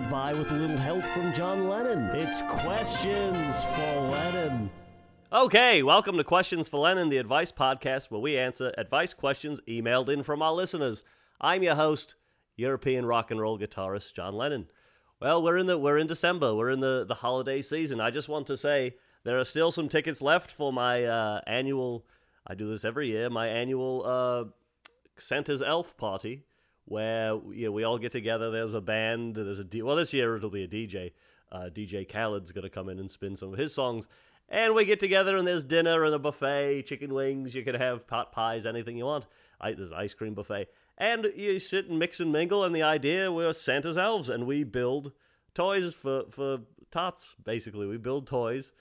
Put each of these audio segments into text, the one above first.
get by with a little help from John Lennon. It's Questions for Lennon. Okay, welcome to Questions for Lennon, the advice podcast where we answer advice questions emailed in from our listeners. I'm your host, European rock and roll guitarist John Lennon. Well, we're in the we're in December. We're in the the holiday season. I just want to say there are still some tickets left for my uh, annual. I do this every year. My annual uh, Santa's Elf party, where you know we all get together. There's a band. There's a D- well this year it'll be a DJ. Uh, DJ Khaled's gonna come in and spin some of his songs, and we get together and there's dinner and a buffet, chicken wings. You can have pot pies, anything you want. I, there's an ice cream buffet, and you sit and mix and mingle. And the idea we're Santa's elves, and we build toys for for tots. Basically, we build toys.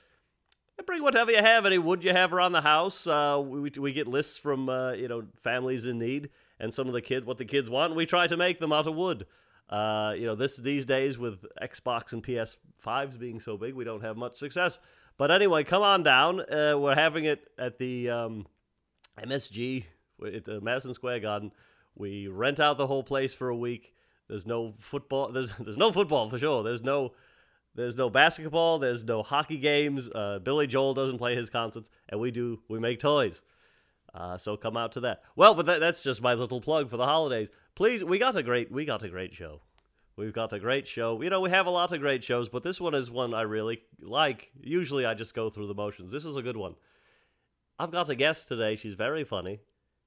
And bring whatever you have, any wood you have around the house. Uh, we we get lists from uh, you know families in need, and some of the kids what the kids want. We try to make them out of wood. Uh, you know, this these days with Xbox and PS5s being so big, we don't have much success. But anyway, come on down. Uh, we're having it at the um, MSG at the Madison Square Garden. We rent out the whole place for a week. There's no football. There's there's no football for sure. There's no there's no basketball. There's no hockey games. Uh, Billy Joel doesn't play his concerts, and we do. We make toys. Uh, so come out to that. Well, but that, that's just my little plug for the holidays. Please, we got a great we got a great show. We've got a great show. You know, we have a lot of great shows, but this one is one I really like. Usually, I just go through the motions. This is a good one. I've got a guest today. She's very funny.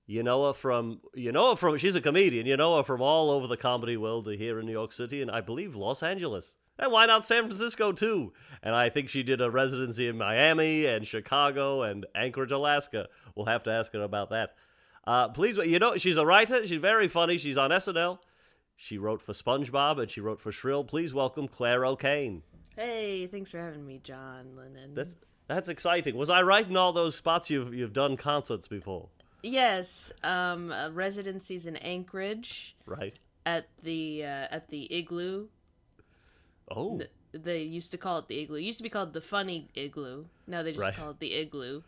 You know her from you know her from she's a comedian. You know her from all over the comedy world here in New York City and I believe Los Angeles. And why not San Francisco too? And I think she did a residency in Miami and Chicago and Anchorage, Alaska. We'll have to ask her about that. Uh, please, you know she's a writer. She's very funny. She's on SNL. She wrote for SpongeBob and she wrote for Shrill. Please welcome Clare O'Kane. Hey, thanks for having me, John Lennon. That's that's exciting. Was I right in all those spots you've you've done concerts before? Yes, um, uh, residencies in Anchorage Right. at the uh, at the Igloo. Oh. Th- They used to call it the Igloo. It used to be called the Funny Igloo. Now they just Right. call it the Igloo.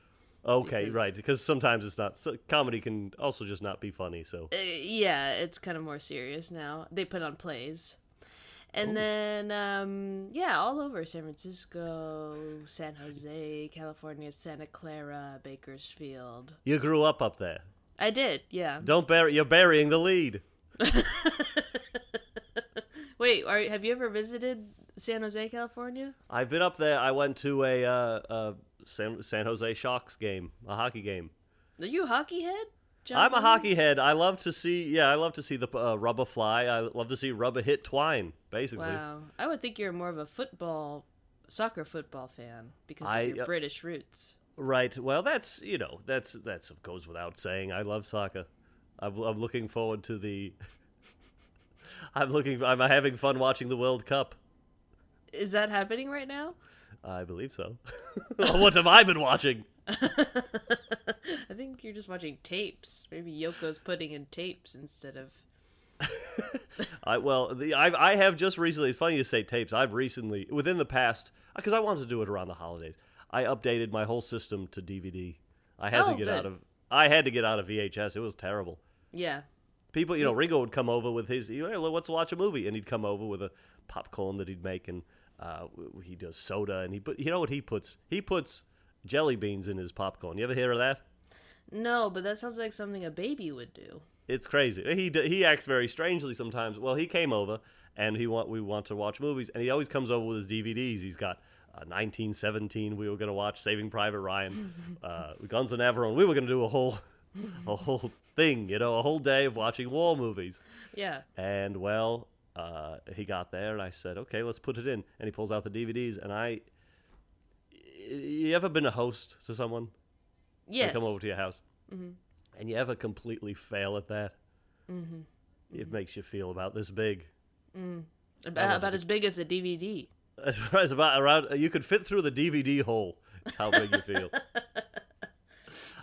Okay, because- right. Because sometimes it's not. So comedy can also just not be funny. So Uh, yeah, it's kind of more serious now. They put on plays. And then, um, yeah, all over San Francisco, San Jose, California, Santa Clara, Bakersfield. you grew up up there. I did, yeah. Don't bury. You're burying the lead. Wait, are, have you ever visited San Jose, California? I've been up there. I went to a uh, uh, San, San Jose Sharks game, a hockey game. Are you a hockey head? John I'm a hockey head. I love to see. Yeah, I love to see the uh, rubber fly. I love to see rubber hit twine. Basically, Wow. I would think you're more of a football, soccer football fan because I- of your uh, British roots. right. Well, that's you know that's that's goes without saying. I love soccer. I'm, I'm looking forward to the. I'm looking. I'm having fun watching the World Cup. Is that happening right now? I believe so. what have I been watching? I think you're just watching tapes. Maybe Yoko's putting in tapes instead of. I well, the I I have just recently. It's funny you say tapes. I've recently, within the past, because I wanted to do it around the holidays. I updated my whole system to DVD. I had to Oh, get good. out of. I had to get out of VHS. It was terrible. Yeah. People, you know, Ringo would come over with his. Hey, let's watch a movie, and he'd come over with a popcorn that he'd make, and uh, he does soda, and he put. You know what he puts? He puts jelly beans in his popcorn. You ever hear of that? No, but that sounds like something a baby would do. It's crazy. He he acts very strangely sometimes. Well, he came over and he want we want to watch movies, and he always comes over with his DVDs. He's got uh, 1917. We were gonna watch Saving Private Ryan, uh, Guns and Navarone. We were gonna do a whole a whole thing, you know, a whole day of watching war movies. Yeah. And well, uh, he got there, and I said, "Okay, let's put it in." And he pulls out the DVDs, and I. You ever been a host to someone? Yes. They come over to your house, and you ever completely fail at that. Mm-hmm. It makes you feel about this big. about, about as big as a DVD. As far as about around, you could fit through the DVD hole. That's how big you feel.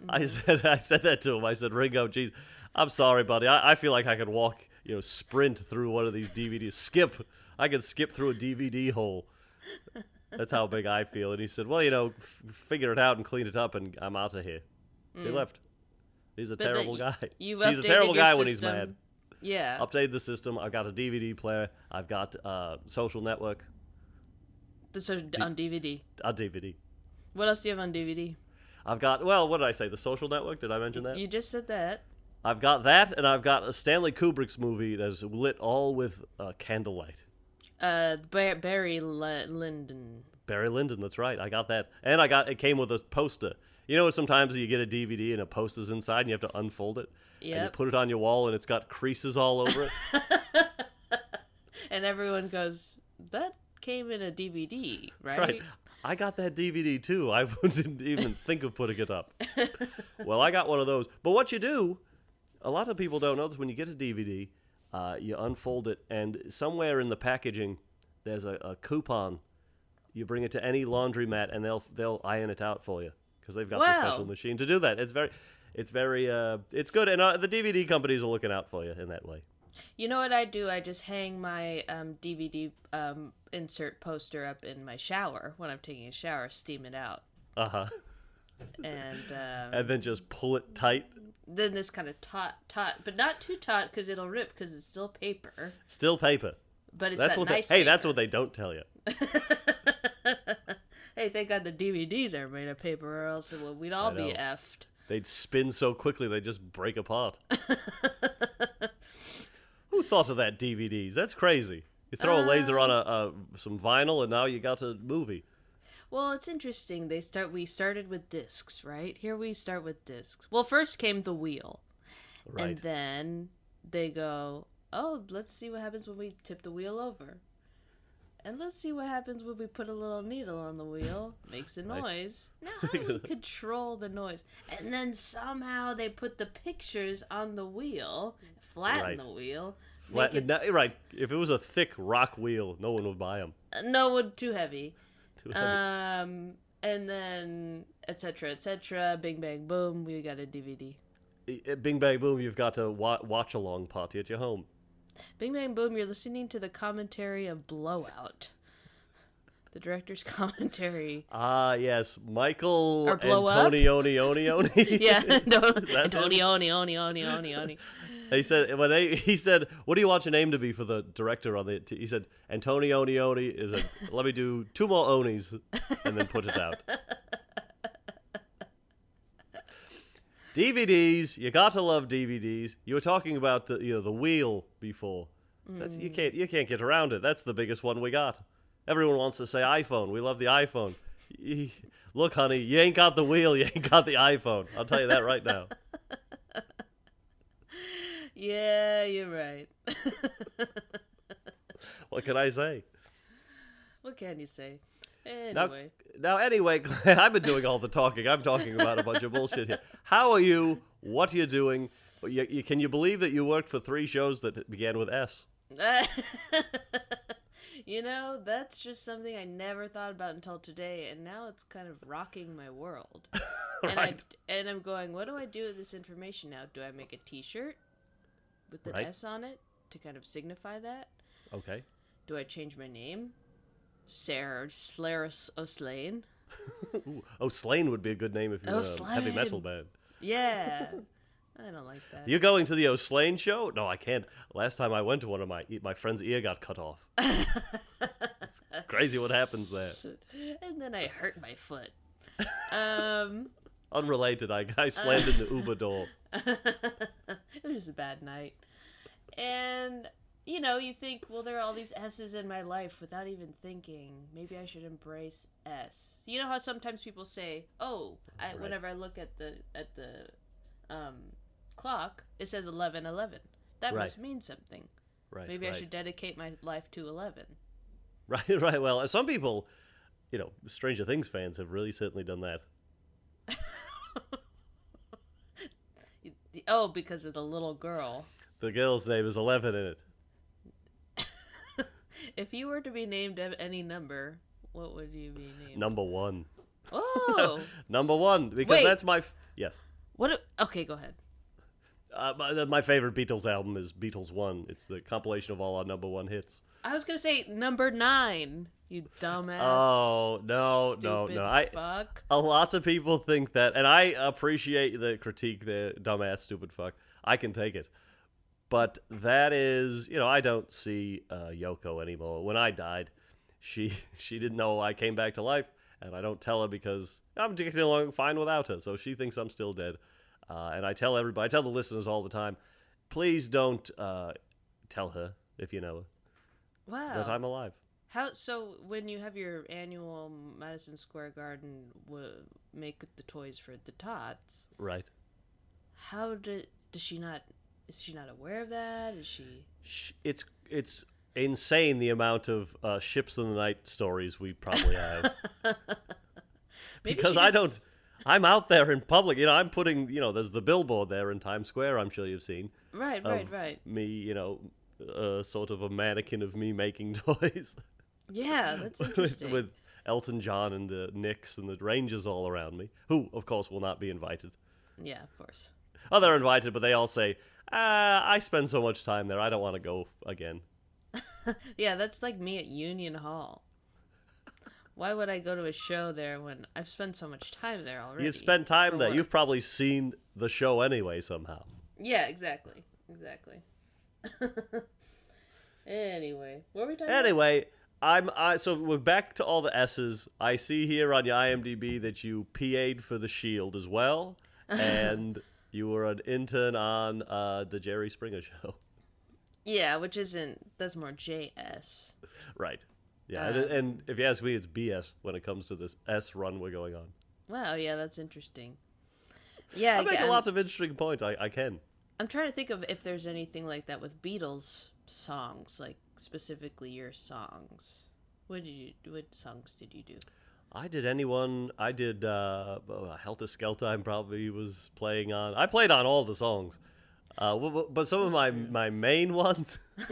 I said, I said that to him. I said, Ringo, geez, I'm sorry, buddy. I, I feel like I could walk, you know, sprint through one of these DVDs. Skip. I could skip through a DVD hole. That's how big I feel. And he said, well, you know, f- figure it out and clean it up, and I'm out of here. He left. He's a Mm. But the- terrible guy. You've He's a terrible guy when he's mad. Yeah. Updated the system. I've got a DVD player. I've got uh, social network, The so on DVD. On DVD. What else do you have on DVD? I've got well, what did I say? The social network? Did I mention that? You just said that. I've got that, and I've got a Stanley Kubrick's movie that's lit all with uh, candlelight. Uh, Bar- Barry Lyndon. Barry Lyndon, that's right. I got that, and I got it came with a poster. You know, sometimes you get a DVD and a poster's inside, and you have to unfold it. And you put it on your wall, and it's got creases all over it. And everyone goes, that came in a DVD, right? right. I got that DVD too. I didn't even think of putting it up. well, I got one of those. But what you do, a lot of people don't know this. When you get a DVD, uh, you unfold it, and somewhere in the packaging, there's a, a coupon. You bring it to any laundromat, and they'll they'll iron it out for you because they've got the special machine to do that. It's very, it's very, uh, it's good, and uh, the DVD companies are looking out for you in that way. You know what I do? I just hang my um, DVD um, insert poster up in my shower when I'm taking a shower, steam it out, Uh huh. and um, And then just pull it tight. then this kind of taut, taut, but not too taut because it'll rip because it's still paper. Still paper. But it's That's that what. nice. they, hey, that's what they don't tell you. Hey, thank God the DVDs are made of paper, or else we'd all be effed. They'd spin so quickly they just break apart. Who thought of that DVDs? That's crazy. You throw a laser on a, um, a some vinyl and now you got a movie. Well, it's interesting. They start. We started with discs, right? Here we start with discs. Well, first came the wheel, Right. and then they go, "Oh, let's see what happens when we tip the wheel over." And let's see what happens when we put a little needle on the wheel. Makes a noise. Now, how do we control the noise? And then somehow they put the pictures on the wheel, flatten Right. the wheel. Flat- it right. If it was a thick rock wheel, no one would buy them. No, wood too heavy. Too heavy. Um, and then etc. etc. Bing bang boom. We got a DVD. Bing bang boom, you've got a wa- watch along party at your home. Bing bang boom. You're listening to the commentary of Blowout. The director's commentary. Ah, yes, Michael Or blow? Antonioni Oni Oni. Yeah, no, That's Tony, oni, oni, oni, oni, oni. He said when they, he said, "What do you want your name to be for the director on the?" T-? He said, "Antonio Onioni is a." Let me do two more Onis and then put it out. DVDs, you got to love DVDs. You were talking about the, you know, the wheel before. That's, you mm. can't, you can't get around it. That's the biggest one we got. Everyone wants to say iPhone. We love the iPhone. Look, honey, you ain't got the wheel. You ain't got the iPhone. I'll tell you that right now. Yeah, you're right. What can I say? what can you say? Now, Anyway, now, anyway, I've been doing all the talking. I'm talking about a bunch of bullshit here. How are you? What are you doing? You, you, can you believe that you worked for three shows that began with S? you know that's just something I never thought about until today, and now it's kind of rocking my world. and Right. I and I'm going, what do I do with this information now? Do I make a T-shirt with an Right. S on it to kind of signify that? Okay. Do I change my name? Sarah Slaris O'Slane? Ooh, oh, Slane would be a good name if you're Oh, a heavy metal band. Yeah, I don't like that. You going to the O'Slane show? No, I can't. Last time I went to one of my my friend's ear got cut off. It's crazy what happens there. and then I hurt my foot. Um, Unrelated, I, I slammed in the Uber door. it was a bad night. And you know, you think, well, there are all these S's in my life without even thinking. Maybe I should embrace S. You know how sometimes people say, "Oh, I, Right. whenever I look at the at the um, clock, it says eleven eleven. That Right. must mean something. Right. Maybe right. I should dedicate my life to eleven. Right, right. Well, some people, you know, Stranger Things fans have really certainly done that. Oh, because of the little girl. The girl's name is Eleven in it. If you were to be named any number, what would you be named? Number one. Oh, Number one, because Wait. that's my f- yes. what? A- okay, go ahead. Uh, my, my favorite Beatles album is Beatles One. It's the compilation of all our number one hits. I was gonna say number nine. You dumbass. Oh no, no, no! I fuck. a lot of people think that, and I appreciate the critique, the dumbass, stupid fuck. I can take it, But that is, you know, I don't see uh, Yoko anymore. When I died, she she didn't know I came back to life, and I don't tell her because I'm getting along fine without her. So she thinks I'm still dead. Uh, and I tell everybody, I tell the listeners all the time, please don't uh, tell her if you know her Wow. that I'm alive. How so? When you have your annual Madison Square Garden w- make the toys for the tots, Right. how did does she not? Is she not aware of that? Is she? It's it's insane the amount of uh, ships in the night stories we probably have. Because I just- don't. I'm out there in public. You know, I'm putting. You know, there's the billboard there in Times Square. I'm sure you've seen Right, right, right. me. You know, uh, sort of a mannequin of me making toys Yeah, that's with, interesting. with Elton John and the Knicks and the Rangers all around me, who of course will not be invited. Yeah, of course. Oh, they're invited, but they all say, ah, "I spend so much time there. I don't want to go again." Yeah, that's like me at Union Hall. Why would I go to a show there when I've spent so much time there already? You've spent time there. You've probably seen the show anyway somehow. Yeah, exactly. Exactly. anyway, what were we talking Anyway, I'm I so we're back to all the S's. I see here on your IMDb that you PA'd for the Shield as well, and you were an intern on uh, the Jerry Springer show. Yeah, which isn't. That's more JS. right. Yeah, and, Um, and if you ask me, it's BS when it comes to this S run we're going on. Wow, yeah, that's interesting. Yeah, I make I'm, a lot of interesting points. I, I can. I'm trying to think of if there's anything like that with Beatles songs, like specifically your songs. What did you? What songs did you do? I did anyone. I did uh, uh, Helter Skelter. I probably was playing on. I played on all the songs, uh, but some of my my main ones.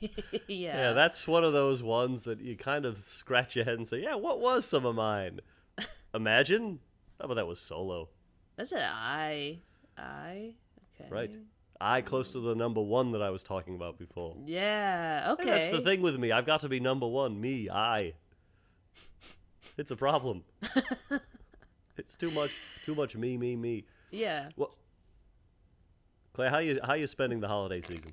yeah. Yeah, that's one of those ones that you kind of scratch your head and say, "Yeah, what was some of mine?" Imagine. Oh, but that was solo, That's an I. I. Okay. right? I close to the number one that I was talking about before. Yeah. And Okay. that's the thing with me. I've got to be number one. Me, I. It's a problem. it's too much. Too much me, me, me. Yeah. What? Clare, how you how you spending the holiday season?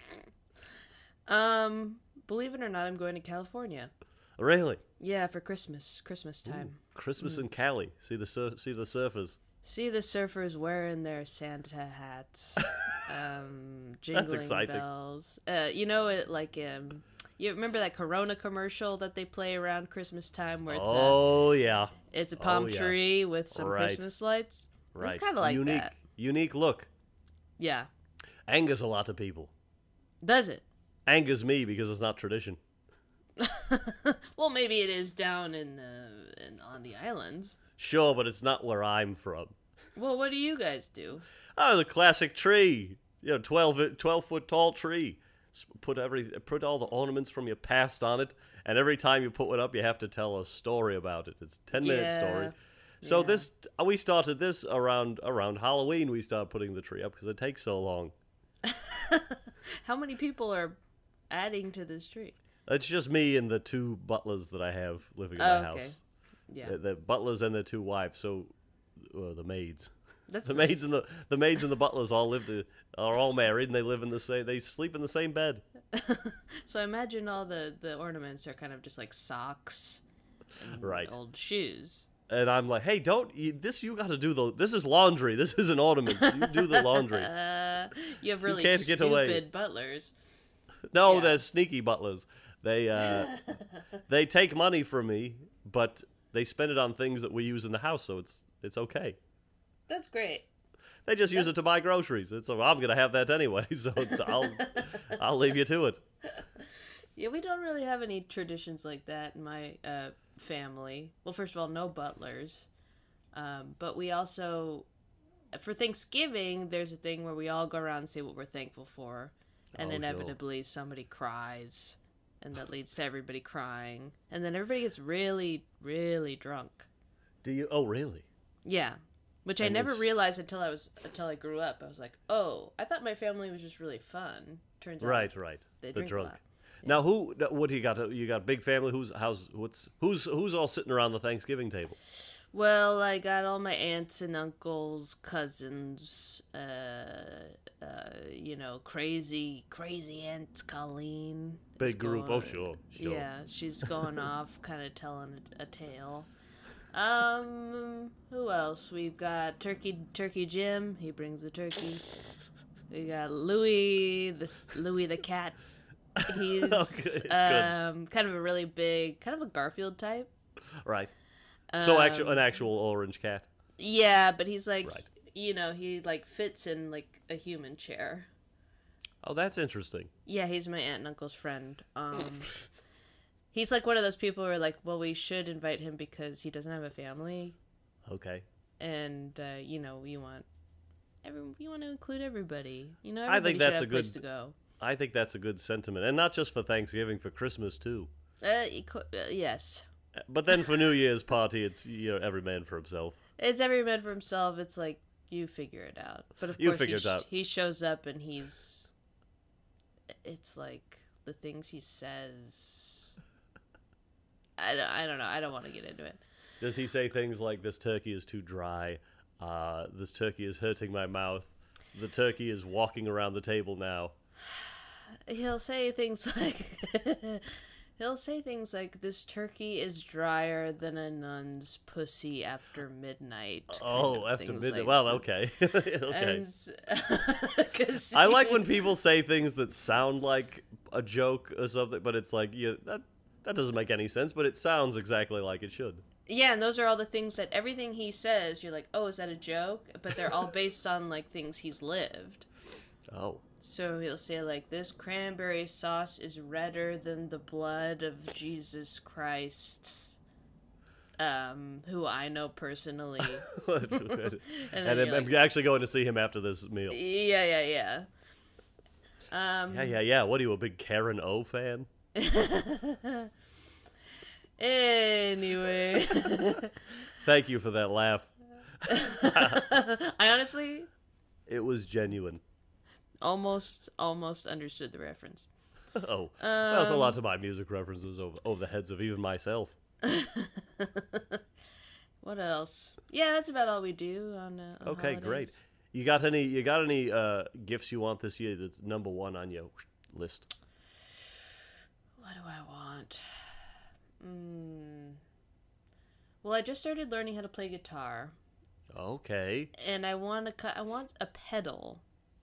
Um. Believe it or not, I'm going to California. Really? Yeah, for Christmas. Christmas time. Christmas Hmm. in Cali. See the sur- see the surfers. See the surfers wearing their Santa hats, um, jingling bells. Uh, you know it like um, you remember that Corona commercial that they play around Christmas time where it's a Oh yeah, it's a palm oh, yeah. tree with some Right. Christmas lights. right. It's kind of like unique, that. unique look. Yeah. Angers a lot of people. Does it? Angers me because it's not tradition. Well, maybe it is down in, uh, in on the islands. Sure, but it's not where I'm from. Well, what do you guys do? Oh, the classic tree. You know, 12, i- 12 foot tall tree. Put every put all the ornaments from your past on it, and every time you put one up, you have to tell a story about it. It's a ten minute Yeah, story. So yeah. this uh, we started this around around Halloween. We started putting the tree up because it takes so long. How many people are adding to this tree? It's just me and the two butlers that I have living in Oh, my okay. Yeah, The, the butlers and their two wives. So uh, the maids. that's The nice. maids and the the maids and the butlers all live the, are all married and they live in the same they sleep in the same bed. So I imagine all the the ornaments are kind of just like socks, and Right. Old shoes. And I'm like, hey, don't you, this. You got to do the. This is laundry. This isn't ornaments. You do the laundry. Uh, you have really can't get stupid away. butlers. No, yeah. they're sneaky butlers. They uh, they take money from me, but they spend it on things that we use in the house, so it's it's okay. That's great. They just use it to buy groceries. It's well, I'm gonna have that anyway, so I'll I'll leave you to it. Yeah, we don't really have any traditions like that in my uh, family. Well, first of all, no butlers. Um, but we also, for Thanksgiving, there's a thing where we all go around and say what we're thankful for. And Oh, sure. inevitably, somebody cries. And that leads to everybody crying. And then everybody gets really, really drunk. Do you? Oh, really? Yeah. Which I never it's- realized until I was until I grew up. I was like, "Oh, I thought my family was just really fun." Turns out, Right, right. They the drink a drunk. lot. Now, who? What do you got? You got a big family. Who's how's what's who's who's all sitting around the Thanksgiving table? Well, I got all my aunts and uncles, cousins, uh, uh, you know, crazy, crazy Aunt Colleen. Big group. Oh, sure, sure. Yeah, she's going off, kind of telling a, a tale. Um, who else? We've got Turkey, Turkey Jim. He brings the turkey. We got Louis, the Louis the cat. He's Okay, um kind of a really big, kind of a Garfield type. Right. So actual Um, an actual orange cat. Yeah, but he's like, Right. You know, he like fits in like a human chair. Oh, that's interesting. Yeah, he's my aunt and uncle's friend. Um, he's like one of those people who are like, well, we should invite him because he doesn't have a family, Okay. and uh, you know, we want every we want to include everybody. You know, I think that's a place good- to go. I think that's a good sentiment, and not just for Thanksgiving, for Christmas too. Uh, uh, yes, But then for New Year's party, it's you know every man for himself. it's every man for himself. It's like you figure it out. But of You course, figure he, it out. he shows up and he's. It's like the things he says. I don't, I don't know. I don't want to get into it. Does he say things like "This turkey is too dry," uh, "This turkey is hurting my mouth," "The turkey is walking around the table now"? he'll say things like he'll say things like this turkey is drier than a nun's pussy after midnight Oh, after midnight. like well, okay, okay. And s- 'cause I like he- when people say things that sound like a joke or something, but it's like yeah, that that doesn't make any sense, but it sounds exactly like it should. yeah and those are all the things that everything he says you're like oh is that a joke but they're all based on like things he's lived Oh, so he'll say like this cranberry sauce is redder than the blood of jesus christ um who i know personally and, then I'm, you're I'm actually going to see him after this meal. Yeah, yeah, yeah. Um, Yeah, yeah, yeah. What are you, a big Karen O fan? Anyway, Thank you for that laugh. I honestly It was genuine. Almost almost understood the reference. Oh, well, it's a Um, lot of my music references over, over the heads of even myself. What else? Yeah, that's about all we do on. Uh, on Okay, great. You got any? You got any uh, gifts you want this year? That's number one on your list. What do I want? Mm. Well, I just started learning how to play guitar, Okay, and I want. Cu- I want a pedal,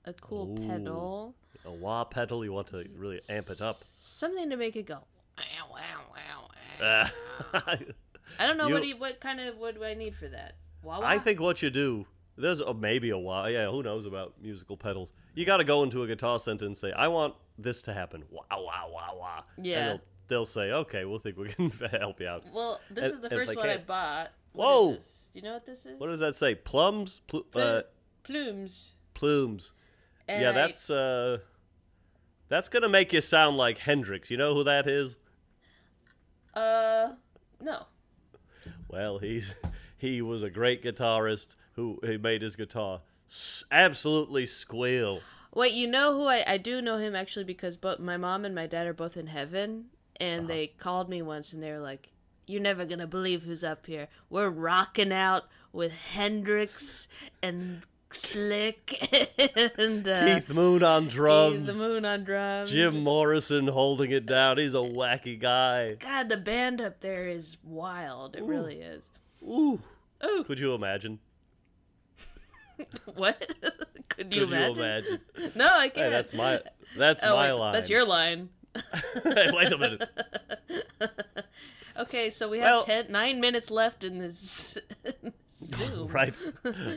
a cool Ooh. pedal, a wah pedal. You want to really amp it up. something to make it go. Wow, wow, wow, wow. Uh, I don't know You- what you, what kind of what do I need for that? Wah I think what you do, there's a, maybe a wah. Yeah, who knows about musical pedals? You got to go into a guitar center and say, "I want this to happen." Wah wah wah wah. And Yeah. they'll, they'll say, "Okay, we'll think we can help you out." Well, this And- is the first one I bought. What Whoa! Do you know what this is? What does that say? Plums? Pl- uh, Plumes. plumes. And yeah, that's uh, that's gonna make you sound like Hendrix. You know who that is? uh no. Well, he's he was a great guitarist who he made his guitar absolutely squeal. Wait, you know who I I do know him actually because both my mom and my dad are both in heaven, and Uh-huh. they called me once and they were like, "You're never gonna believe who's up here. We're rocking out with Hendrix and Slick and uh, Keith Moon on drums. the Moon on drums. Jim Morrison holding it down. He's a wacky guy. God, the band up there is wild. It really is. Ooh. Ooh, Could you imagine? what? Could you Could imagine? you imagine? No, I can't. Hey, that's my that's oh, my wait, line. That's your line. Hey, Wait a minute. Okay, so we have Well- ten, nine minutes left in this Zoom. right,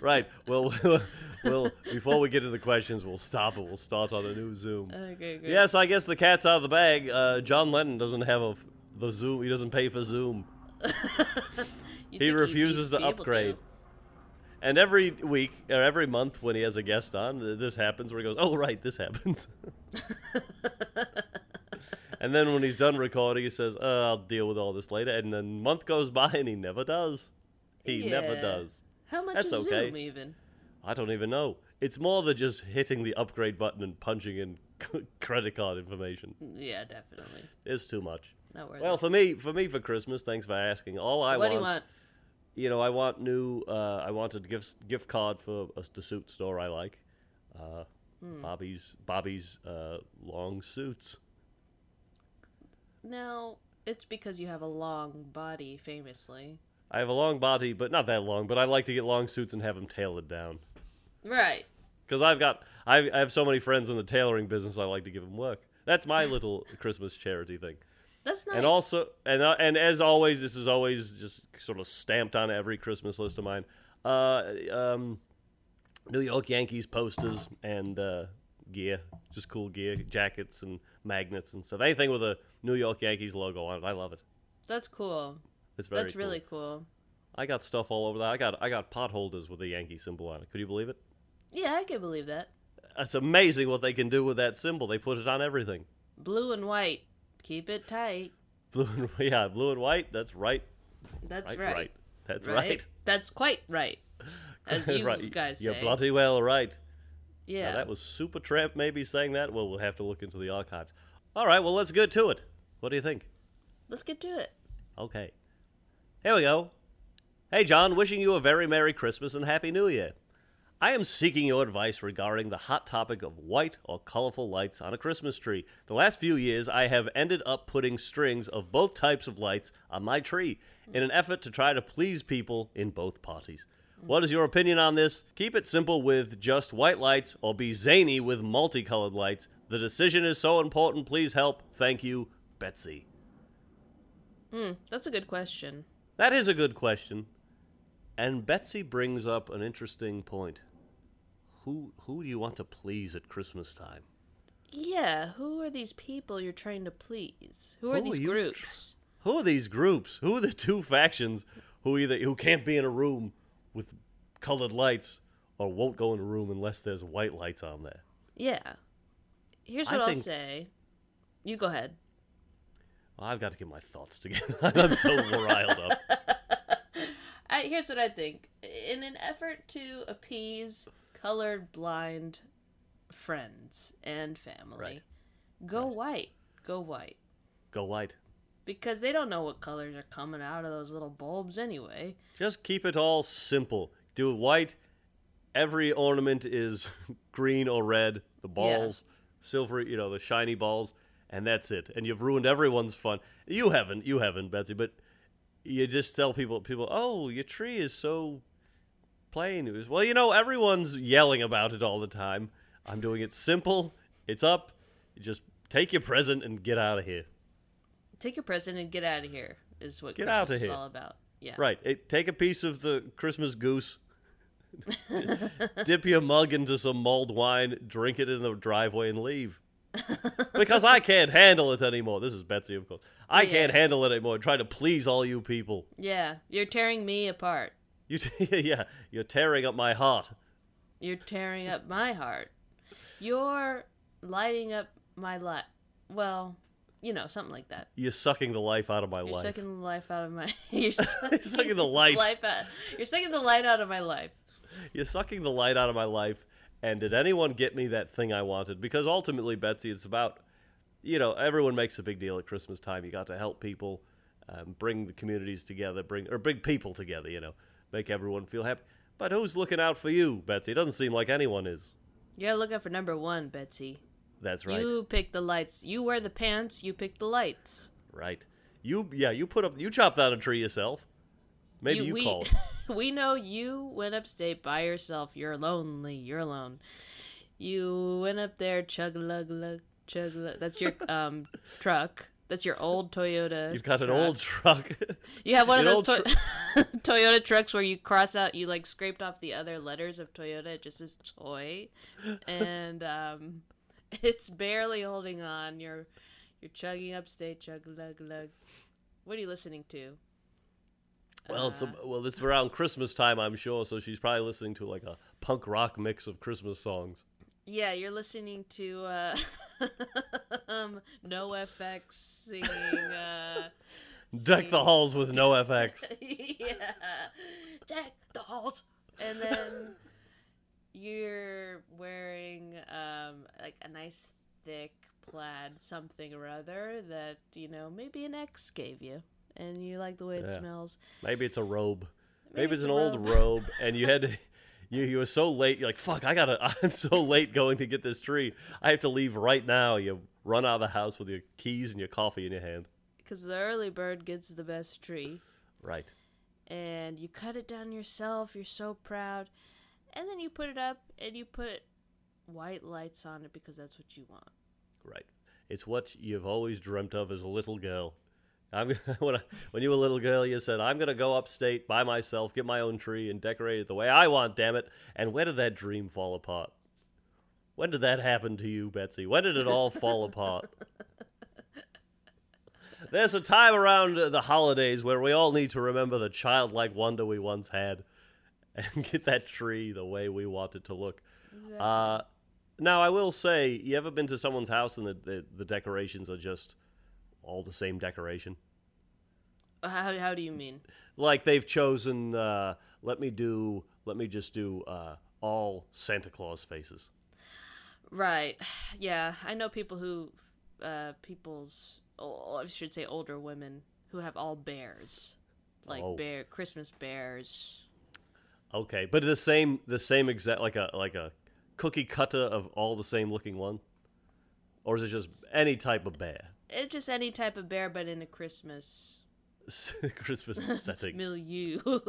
right. Well, we'll, we'll before we get to the questions, we'll stop it. We'll start on a new Zoom. Okay, good. Yes, I guess the cat's out of the bag. Uh, John Lennon doesn't have a the Zoom. He doesn't pay for Zoom, he refuses to upgrade. and every week or every month when he has a guest on, this happens where he goes, "Oh, right, this happens." and then when he's done recording, he says, uh, "I'll deal with all this later." And then month goes by and he never does. He never does. How much That's is okay. Zoom even? I don't even know. It's more than just hitting the upgrade button and punching in credit card information. Yeah, definitely. It's too much. Not worth Well, it. for me, for me, for Christmas, thanks for asking. All I what do want, you want? you know, I want new. Uh, I wanted gift gift card for uh, the suit store I like. Uh, Hmm. Bobby's Bobby's uh, long suits. Now, it's because you have a long body, famously. I have a long body, but not that long. But I like to get long suits and have them tailored down. Right. Because I've got I, I have so many friends in the tailoring business. I like to give them work. That's my little Christmas charity thing. That's nice. And also, and uh, and as always, this is always just sort of stamped on every Christmas list of mine. Uh, um, New York Yankees posters and uh, gear, just cool gear, jackets and magnets and stuff. Anything with a New York Yankees logo on it, I love it. That's cool. It's very That's cool. really cool. I got stuff all over that. I got I got pot holders with a Yankee symbol on it. Could you believe it? Yeah, I can believe that. It's amazing what they can do with that symbol. They put it on everything. Blue and white. Keep it tight. Blue and yeah, blue and white. That's right. That's Right, right. right. That's Right? right. That's quite right. As you right. guys say. You're bloody well right. yeah. Now, that was Super Supertramp maybe saying that. Well, we'll have to look into the archives. All right, well, let's get to it. What do you think? Let's get to it. Okay. Here we go. Hey, John, wishing you a very Merry Christmas and Happy New Year. I am seeking your advice regarding the hot topic of white or colorful lights on a Christmas tree. The last few years, I have ended up putting strings of both types of lights on my tree in an effort to try to please people in both parties. What is your opinion on this? Keep it simple with just white lights or be zany with multicolored lights. The decision is so important. Please help. Thank you, Betsy. Hmm, that's a good question. That is a good question. And Betsy brings up an interesting point. Who who do you want to please at Christmas time? Yeah, who are these people you're trying to please? Who are Who are these tr- groups? Who are these groups? Who are the two factions who either who can't be in a room with colored lights or won't go in a room unless there's white lights on there? Yeah. Here's I what I'll think- say. You go ahead. I've got to get my thoughts together. I'm so riled up. I, here's what I think. In an effort to appease colored blind friends and family, Right. go white. Go white. Go white. Because they don't know what colors are coming out of those little bulbs anyway. Just keep it all simple. Do white. Every ornament is green or red. The balls, silver, you know, the shiny balls, and that's it. And you've ruined everyone's fun. You haven't, you haven't, Betsy, but you just tell people, people, oh, your tree is so plain. It was, well, you know, everyone's yelling about it all the time. I'm doing it simple. It's up. You just take your present and get out of here. Take your present and get out of here. Is what Get Christmas outta is here. all about. Yeah. Right. It, take a piece of the Christmas goose, dip your mug into some mulled wine, drink it in the driveway, and leave. Because I can't handle it anymore. This is Betsy, of course. I Yeah. can't handle it anymore. Trying to please all you people. Yeah. You're tearing me apart. You, t- yeah, you're tearing up my heart. You're tearing up my heart. You're lighting up my life. Well, you know, something like that. You're sucking the life out of my life. You're life. sucking the life out of my. You're sucking, sucking the light. life out. You're sucking the light out of my life. You're sucking the light out of my life. And did anyone get me that thing I wanted? Because ultimately, Betsy, it's about, you know, everyone makes a big deal at Christmas time. You got to help people, um, bring the communities together, bring or bring people together. You know, make everyone feel happy. But who's looking out for you, Betsy? It doesn't seem like anyone is. You gotta look out for number one, Betsy. That's right. You pick the lights. You wear the pants. You pick the lights. Right. You yeah. You put up. You chopped down a tree yourself. Maybe you, we, called. we know you went upstate by yourself. You're lonely. You're alone. You went up there, chug lug lug, chug lug. That's your um truck. That's your old Toyota. You've got an old truck. You have one of those to- Toyota trucks where you cross out, you like scraped off the other letters of Toyota. It just says toy, and um, it's barely holding on. You're you're chugging upstate, chug lug lug. What are you listening to? Well, it's a, Uh, well, it's around Christmas time, I'm sure. So she's probably listening to like a punk rock mix of Christmas songs. Yeah, you're listening to uh, um, NOFX singing. Uh, Deck the halls with no FX. yeah, deck the halls, and then you're wearing um like a nice thick plaid something or other that you know maybe an ex gave you, and you like the way it Yeah. smells. Maybe it's a robe. Maybe, Maybe it's an a old robe. robe, and you had to you you were so late. You're like, fuck, I gotta. I'm so late going to get this tree. I have to leave right now. You run out of the house with your keys and your coffee in your hand. Because the early bird gets the best tree. Right. and you cut it down yourself. You're so proud. And then you put it up and you put white lights on it because that's what you want. Right. It's what you've always dreamt of as a little girl. I'm when, I, when you were a little girl, you said, "I'm gonna go upstate by myself, get my own tree, and decorate it the way I want." Damn it! And when did that dream fall apart? When did that happen to you, Betsy? When did it all fall apart? There's a time around the holidays where we all need to remember the childlike wonder we once had, and get that tree the way we want it to look. Uh, now, I will say, you ever been to someone's house and the, the, the decorations are just all the same decoration? How, how do you mean? Like they've chosen, uh, let me do, let me just do uh, all Santa Claus faces. Right. Yeah, I know people who, uh, people's, oh, I should say older women who have all bears. Like Oh. bear, Christmas bears. Okay, but the same, the same exact, like a like a cookie cutter of all the same looking one, or is it just any type of bear? It's just any type of bear, but in a Christmas Christmas setting. milieu.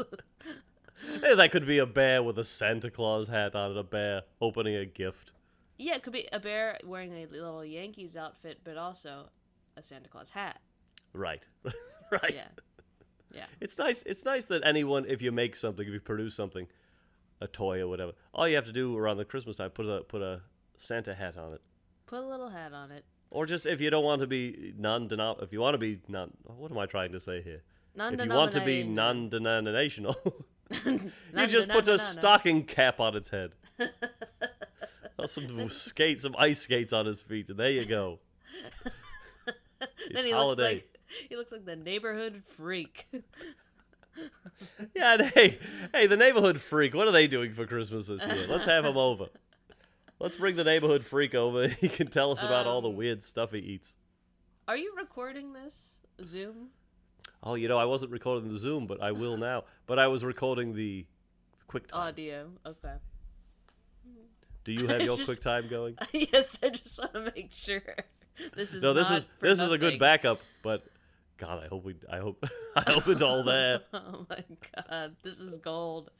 Hey, that could be a bear with a Santa Claus hat on, and a bear opening a gift. yeah, it could be a bear wearing a little Yankees outfit, but also a Santa Claus hat. Right, right. Yeah. Yeah. It's nice. It's nice that anyone, if you make something, if you produce something, a toy or whatever, all you have to do around the Christmas time put a put a Santa hat on it, Put a little hat on it. Or just if you don't want to be non if you want to be non. What am I trying to say here? Non If you want to be non-denominational, you just put a stocking cap on its head. Or some skates, some ice skates on his feet, and there you go. Then he holiday. looks like he looks like the neighborhood freak. Yeah, and hey, hey, the neighborhood freak. What are they doing for Christmas this year? Let's have them over. Let's bring the neighborhood freak over. He can tell us about all the Um, weird stuff he eats. Are you recording this? Zoom? Oh, you know, I wasn't recording the Zoom, but I will now. But I was recording the QuickTime. Audio. Okay. Do you have your just- QuickTime going? yes, I just want to make sure. This is No, this is this is a good backup. But God, I hope we, I hope, I hope it's all there. Oh my god, this is gold.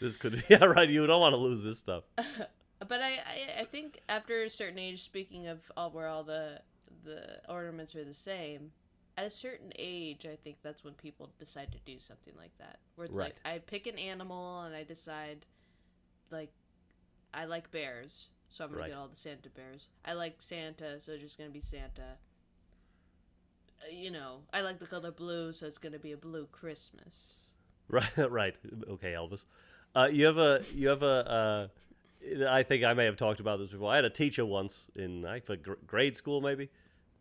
This could, yeah, right. You don't want to lose this stuff. But I, I, I think after a certain age, speaking of all where all the the ornaments are the same, at a certain age, I think that's when people decide to do something like that. Where it's like I pick an animal and I decide, like, I like bears, so I'm gonna Right. get all the Santa bears. I like Santa, so it's just gonna be Santa. Uh, You know, I like the color blue, so it's gonna be a blue Christmas. Right, right. Okay, Elvis. Uh, you have a, you have a. Uh, I think I may have talked about this before. I had a teacher once in I think grade school, maybe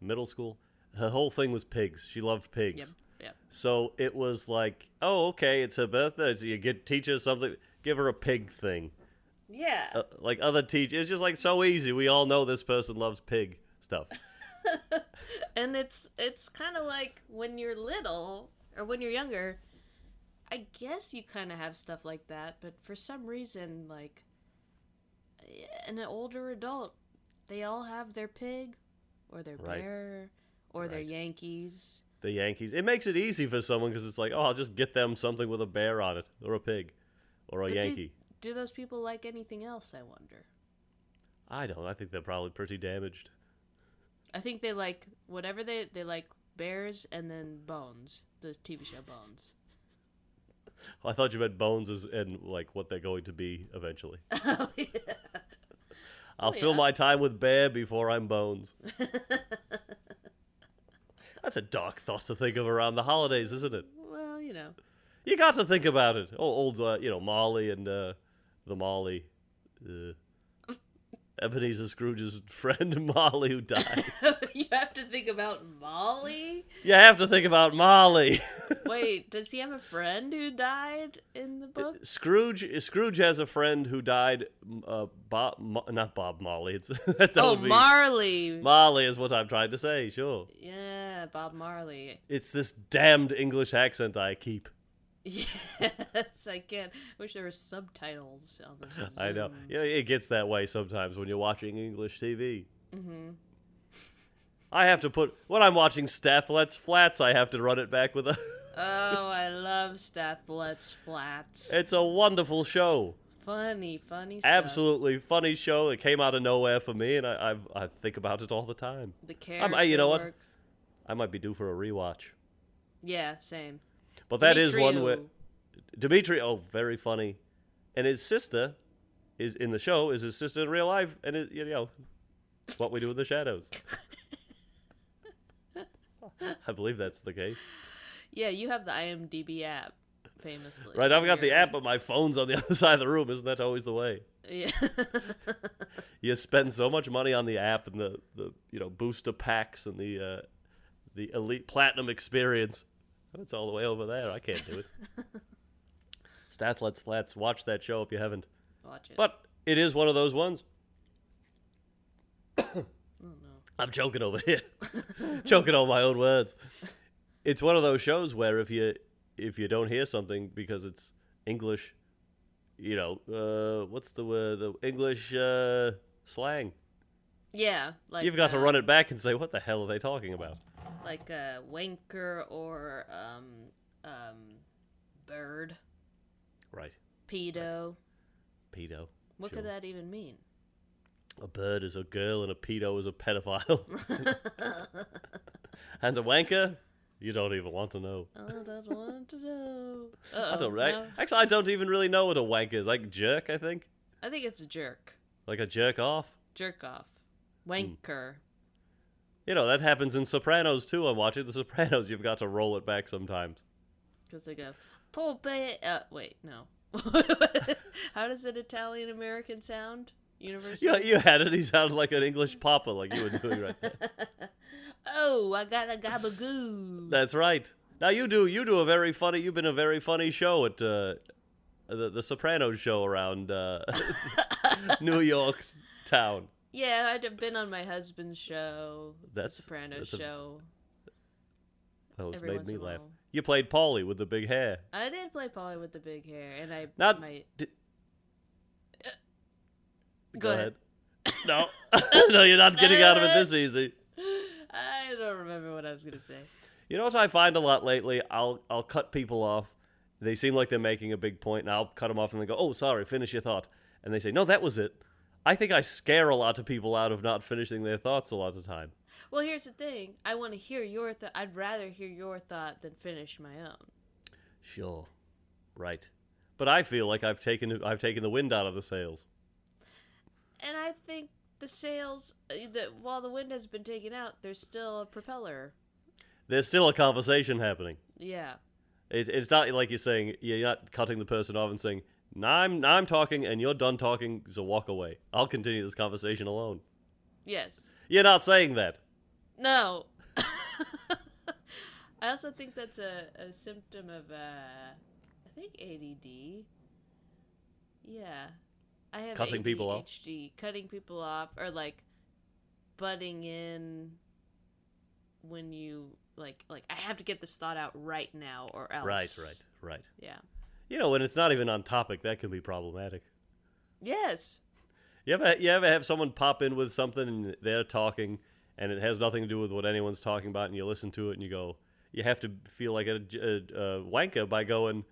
middle school. Her whole thing was pigs. She loved pigs. Yep, yep. So it was like, oh, okay, it's her birthday. So you get teacher something, give her a pig thing. Yeah. Uh, like other teachers, it's just like so easy. We all know this person loves pig stuff. and it's it's kind of like when you're little or when you're younger i guess you kind of have stuff like that but for some reason like an older adult they all have their pig or their Right. bear or their yankees The Yankees. It makes it easy for someone because it's like, oh, I'll just get them something with a bear on it, or a pig, or a But do- Yankee. do those people like anything else i wonder I don't. I think they're probably pretty damaged. i think they like whatever they they like bears and then bones the tv show bones I thought you meant bones as and like what they're going to be eventually. oh yeah I'll Oh, fill yeah. my time with bear before I'm bones. That's a dark thought to think of around the holidays, isn't it? well you know You got to think about it. Oh, old, uh, you know, Molly and uh, the Molly, uh, Ebenezer Scrooge's friend Molly who died. you have to think about Molly. you have to think about Molly. Wait, does he have a friend who died in the book? Scrooge Scrooge has a friend who died. Uh, Bob, Mo- not Bob Molly. It's that's Oh. Marley. Molly is what I'm trying to say. Sure, yeah, Bob Marley. it's this damned English accent I keep. Yes, I can. I. Wish there were subtitles on this. I know. Yeah, it gets that way sometimes when you're watching English TV. Mm-hmm. I have to put when I'm watching Stath Lets Flats. I have to run it back with a. Oh, I love Stath Lets Flats. it's a wonderful show. funny, funny stuff. Absolutely funny show. It came out of nowhere for me, and I I, I think about it all the time. The character I- you know what? I might be due for a rewatch. Yeah, same. But that is one where. Demetriou. Oh, very funny, and his sister is in the show. Is his sister in real life? And it, you know, what we do in the shadows. I believe that's the case. Yeah, you have the IMDb app, famously. Right, I've got the app, but my phone's on the other side of the room. Isn't that always the way? Yeah. You spend so much money on the app and the, the you know booster packs and the uh, the elite platinum experience. It's all the way over there. I can't do it. Stath Lets Flats. Watch that show if you haven't. Watch it. But it is one of those ones. oh no. I'm choking over here, choking on my own words. It's one of those shows where if you if you don't hear something because it's English, you know, uh, what's the word? The English uh, slang. Yeah, like You've got to uh, run it back and say, "What the hell are they talking about?" Like a wanker or um um bird, Right, pedo. pedo. What Sure. could that even mean? A bird is a girl and a pedo is a pedophile. and a wanker, you don't even want to know. I don't want to know. I Uh-oh, don't right. no. Actually, I don't even really know what a wank is. Like jerk, I think. I think it's a jerk. Like a jerk off. Jerk off. Wanker. You know, that happens in Sopranos too. I'm watching The Sopranos. You've got to roll it back sometimes. Because they go, Pope. Uh, wait, no. How does an Italian American sound? Universal. You, you had it. He sounded like an English papa, like you were doing right there. Oh, I got a gabagoo. That's right. Now you do you do a very funny. You've been a very funny show at uh, the the Sopranos show around uh, New York town. Yeah, I'd been on my husband's show, That's- Sopranos that's a- show. That was made me laugh. You played Paulie with the big hair. I did play Paulie with the big hair, and I Not. might. d- uh, Go ahead. no, no, you're not getting out of it this easy. I don't remember what I was gonna say. You know what I find a lot lately? I'll I'll cut people off. They seem like they're making a big point, and I'll cut them off, and they go, "Oh, sorry, finish your thought." And they say, "No, that was it." I think I scare a lot of people out of not finishing their thoughts a lot of time. Well, here's the thing. I want to hear your thought. I'd rather hear your thought than finish my own. Sure, right. But I feel like I've taken I've taken the wind out of the sails. And I think the sails, uh, the, while the wind has been taken out, there's still a propeller. There's still a conversation happening. Yeah. It, it's not like you're saying you're not cutting the person off and saying, "Now I'm now I'm talking and you're done talking, so walk away. I'll continue this conversation alone." Yes. You're not saying that. No. I also think that's a, a symptom of, uh, I think ADD. Yeah. I have Cutting people off? Cutting people off, or like butting in when you like like I have to get this thought out right now or else. Right, right, right. Yeah. You know, when it's not even on topic, that can be problematic. Yes. You ever you ever have someone pop in with something and they're talking and it has nothing to do with what anyone's talking about, and you listen to it and you go, you have to feel like a, a, a wanker by going,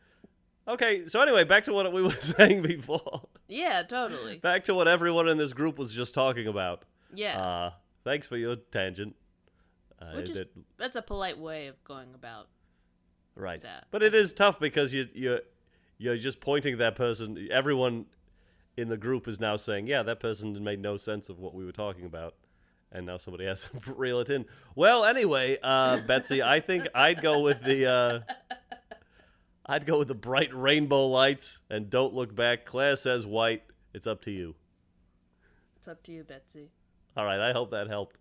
okay. So anyway, back to what we were saying before. Yeah, totally. back to what everyone in this group was just talking about. Yeah. Uh, thanks for your tangent. Uh, Which is it- that's a polite way of going about. right. that. But it is tough because you you you're just pointing at that person. Everyone in the group is now saying, "Yeah, that person made no sense of what we were talking about," and now somebody has to reel it in. Well, anyway, uh, Betsy, I think I'd go with the. Uh, I'd go with the bright rainbow lights and don't look back. Clare says white. It's up to you. It's up to you, Betsy. All right, I hope that helped.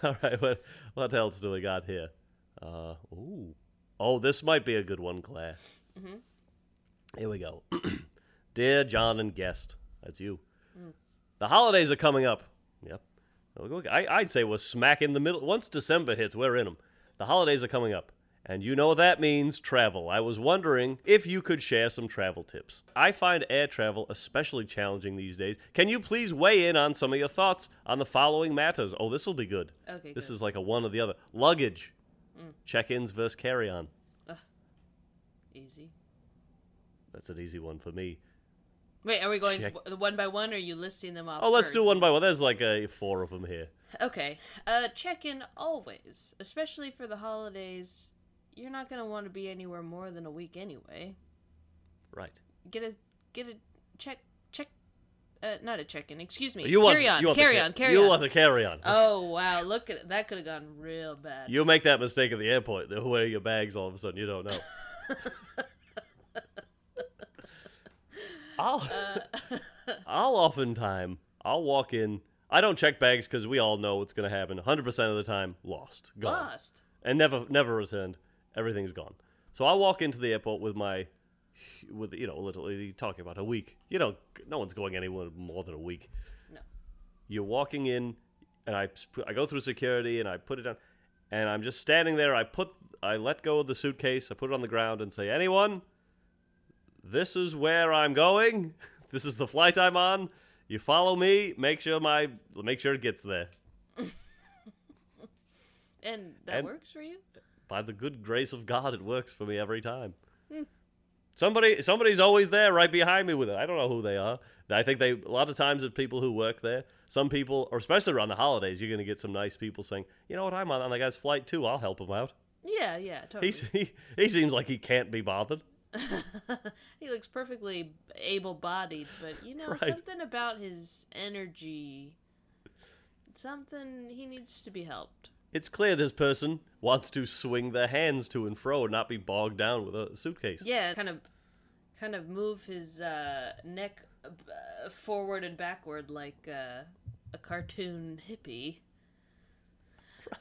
All right, what what else do we got here? Uh, ooh, oh, this might be a good one, Clare. Here we go. Dear John and guest, that's you. The holidays are coming up. Yep. I, I'd say we're smack in the middle. Once December hits, we're in them. the holidays are coming up, and you know what that means travel. I was wondering if you could share some travel tips. I find air travel especially challenging these days. Can you please weigh in on some of your thoughts on the following matters? Oh, this will be good. Okay, This good. is like a one or the other. Luggage, check ins versus carry on. Easy. That's an easy one for me. Wait, are we going Check. one by one, or are you listing them off? Oh, let's first? do one by one. There's like a four of them here. Okay. Uh, check in always, especially for the holidays. You're not gonna want to be anywhere more than a week anyway. Right. Get a get a check check. Uh, not a check in. Excuse me. You want carry on. you want carry ca- on. Carry you on. want the carry on. Oh wow! Look at that. Could have gone real bad. You'll make that mistake at the airport. They wear your bags all of a sudden. You don't know. I'll I'll oftentimes I'll walk in. I don't check bags because we all know what's going to happen. 100% of the time, lost, gone, Lost. and never never returned. Everything's gone. So I walk into the airport with my with you know literally talking about a week. You know, no one's going anywhere more than a week. No. You're walking in, and I I go through security and I put it down, and I'm just standing there. I put I let go of the suitcase. I put it on the ground and say, anyone, this is where I'm going. This is the flight I'm on. You follow me. Make sure my make sure it gets there. And that And- works for you? By the good grace of God, it works for me every time. Hmm. Somebody, somebody's always there, right behind me with it. I don't know who they are. I think they a lot of times it's people who work there. Some people, or especially around the holidays, you're going to get some nice people saying, "You know what? I'm on, on that guy's flight too. I'll help him out." Yeah, yeah, totally. He's, he he seems like he can't be bothered. he looks perfectly able-bodied, but you know Right. something about his energy. Something he needs to be helped. It's clear this person wants to swing their hands to and fro and not be bogged down with a suitcase. Yeah, kind of, kind of move his uh, neck uh, forward and backward like uh, a cartoon hippie.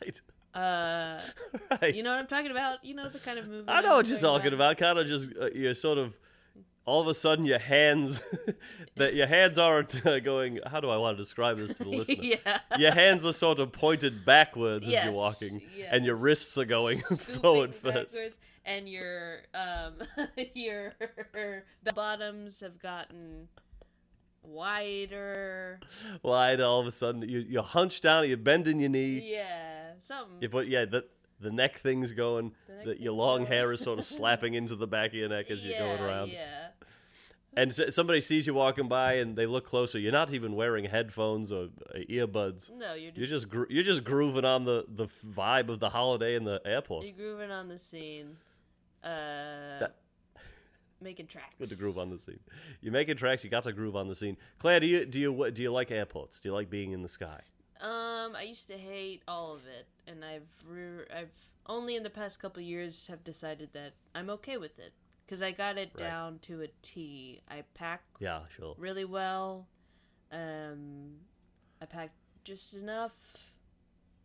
Right. Uh, Right. you know what I'm talking about? You know the kind of movement. I know I'm what you're talking about. about. Kind of just uh, you're sort of all of a sudden your hands that your hands aren't uh, going. How do I want to describe this to the listener? yeah. Your hands are sort of pointed backwards as you're walking, and your wrists are going Scooping forward first. and your um your bottoms have gotten wider. wider all of a sudden you you're hunched down, you're bending your knee. Yeah, something. You put yeah the the neck thing's going. The neck The, your long going. hair is sort of slapping into the back of your neck as yeah, you're going around. Yeah. And somebody sees you walking by and they look closer. You're not even wearing headphones or uh, earbuds. No, you're just You're just gro- you're just grooving on the the vibe of the holiday in the airport. you're grooving on the scene. Uh, That- making tracks. Good to groove on the scene. You're making tracks. You got to groove on the scene. Clare, do you do you do you like airports? Do you like being in the sky? Um, I used to hate all of it, and I've re- I've only in the past couple years have decided that I'm okay with it because I got it Right. down to a T. I pack Yeah, sure. really well. Um, I packed just enough.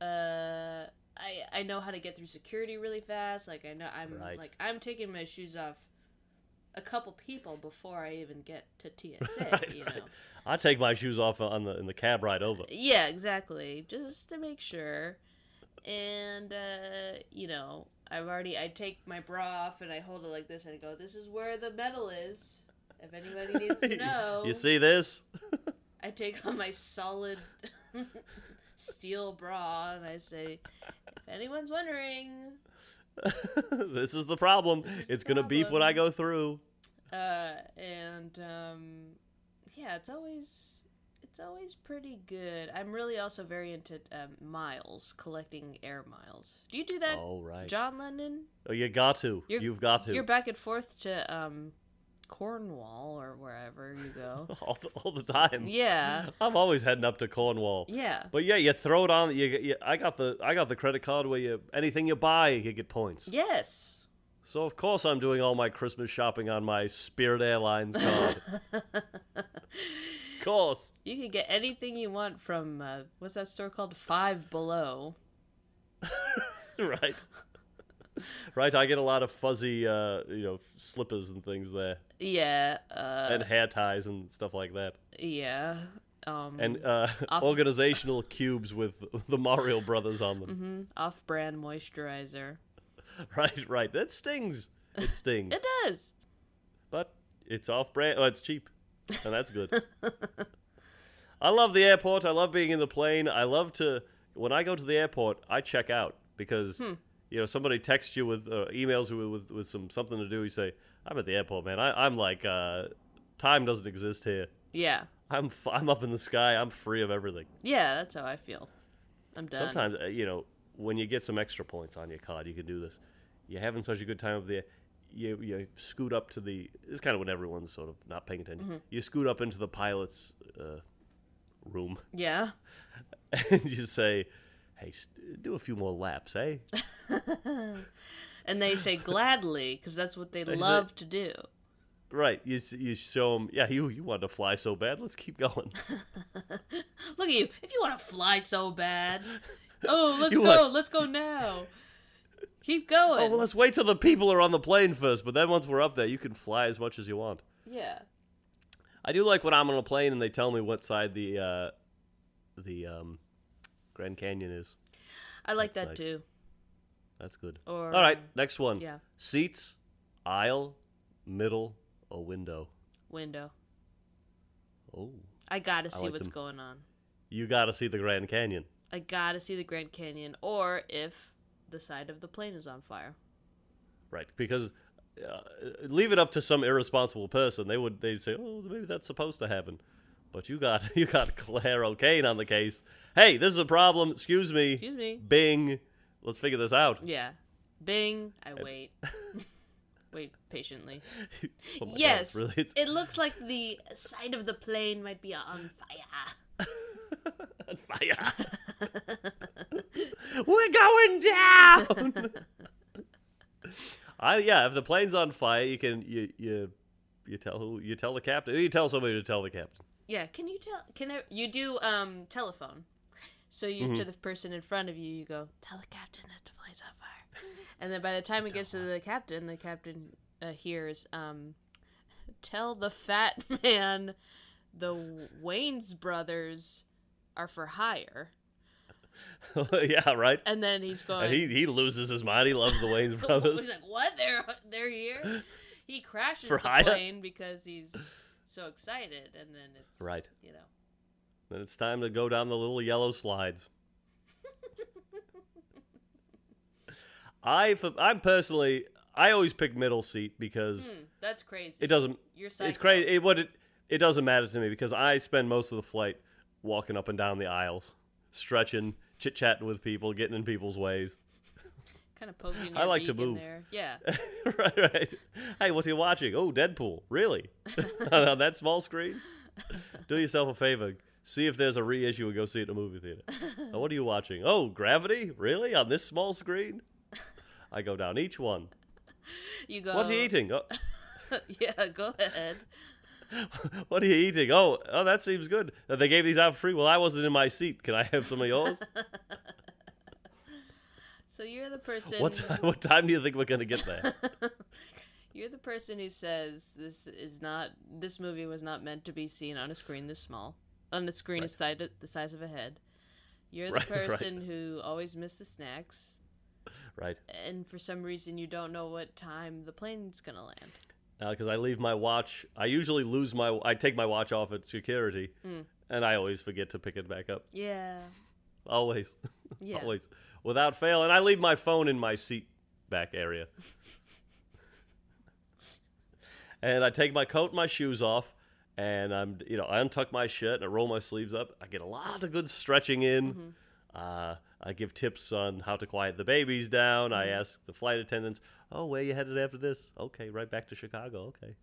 Uh, I I know how to get through security really fast. Like I know I'm Right. like I'm taking my shoes off a couple people before I even get to TSA. Right, you right. know. I take my shoes off on the in the cab ride over. Yeah, exactly. Just to make sure. And uh, you know, I've already I take my bra off and I hold it like this and I go, This is where the metal is. If anybody needs to know. You see this? I take on my solid steel bra and I say, If anyone's wondering, this is the problem. is it's the gonna beep when I go through. uh and um yeah, it's always it's always pretty good. I'm really also very into um, miles, collecting air miles. Do you do that, Oh right. John Lennon? Oh, you got to. You're- You've got to. You're back and forth to um, Cornwall or wherever you go. all, the, all the time. yeah, I'm always heading up to Cornwall. yeah, But yeah, you throw it on. You, you, I got the I got the credit card where you anything you buy you get points. yes. So of course I'm doing all my Christmas shopping on my Spirit Airlines card. course. You can get anything you want from uh, what's that store called? Five Below. right. right. I get a lot of fuzzy, uh, you know, slippers and things there, Yeah, uh, and hair ties and stuff like that. yeah. um and uh, Off- organizational cubes with the Mario Brothers on them. mhm, off-brand moisturizer. Right, right. That stings. It stings. It does. but it's off brand. Oh, it's cheap, and that's good. I love the airport. I love being in the plane. I love to when I go to the airport. I check out because Hmm. you know somebody texts you with uh, emails you with with some something to do. You say, "I'm at the airport, man. I, I'm like uh, time doesn't exist here. Yeah. I'm f- I'm up in the sky. I'm free of everything." Yeah, that's how I feel. I'm done. Sometimes uh, you know when you get some extra points on your card, you can do this. You're having such a good time up there. You, you scoot up to the. It's kind of when everyone's sort of not paying attention. Mm-hmm. You scoot up into the pilot's uh, room Yeah. and you say, "Hey, do a few more laps, eh?" And they say gladly because that's what they They say- love to do. right. You you show them. Yeah, you you want to fly so bad. Let's keep going. Look at you. If you want to fly so bad. Oh, let's You go. want- Let's go now. Keep going. oh well, let's wait till the people are on the plane first. But then once we're up there, you can fly as much as you want. yeah. I do like when I'm on a plane and they tell me what side the uh, the um, Grand Canyon is. I like That's that nice. too. That's good. Or All right, next one. Yeah. Seats, aisle, middle, or window. Window. Oh, I gotta see like what's them. going on. you got to see the Grand Canyon. I gotta see the Grand Canyon, or if the side of the plane is on fire. Right, because uh, leave it up to some irresponsible person, they would they'd say, "Oh, maybe that's supposed to happen." But you got you got Clare O'Kane on the case. Hey, this is a problem. Excuse me. Excuse me. Bing. Let's figure this out. Yeah. Bing. I wait. wait patiently. Oh my God, yes. really, It looks like the side of the plane might be on fire. on fire. We're going down. I yeah, if the plane's on fire, you can you you you tell who you tell the captain. You tell somebody to tell the captain. Yeah. Can you tell? Can I? You do um telephone. So you Mm-hmm. to the person in front of you, you go tell the captain that the plane's on fire, and then by the time it gets to the captain, the captain uh, hears um, tell the fat man the Wayans brothers are for hire, yeah, right. and then he's going. And he he loses his mind. He loves the Wayans brothers. He's like, "What? They're they're here." He crashes For the hire? plane because he's so excited, and then it's Right. You know, Then it's time to go down the little yellow slides. I I'm personally I always pick middle seat because Hmm, that's crazy. it doesn't You're it's crazy it what it it doesn't matter to me because I spend most of the flight walking up and down the aisles, stretching, chit chatting with people, getting in people's ways. Kind of poking. I like to move. There. Yeah. right, right. Hey, what are you watching? Oh, Deadpool. Really? On that small screen? Do yourself a favor. See if there's a reissue and go see it in a movie theater. Oh, what are you watching? Oh, Gravity? Really? On this small screen? I go down each one. You go. What are you eating? Oh, yeah. Go ahead. what are you eating? Oh, oh, that seems good. Uh, They gave these out for free. Well, I wasn't in my seat. Can I have some of yours? So you're the person. what, time, what time do you think we're going to get there? You're the person who says this is not. This movie was not meant to be seen on a screen this small. On the screen Right. is side, the size of a head. You're the Right, right. person who always misses the snacks. Right. and for some reason you don't know what time the plane's gonna land. Because I leave my watch. I usually lose my. I take my watch off at security, Mm. and I always forget to pick it back up. Yeah, Always, yeah. always, without fail. And I leave my phone in my seat back area. and I take my coat and my shoes off, and I'm, you know, I untuck my shirt and I roll my sleeves up. I get a lot of good stretching in. Uh, I give tips on how to quiet the babies down. I ask the flight attendants, "Oh, where you headed after this?" Okay, right back to Chicago. Okay,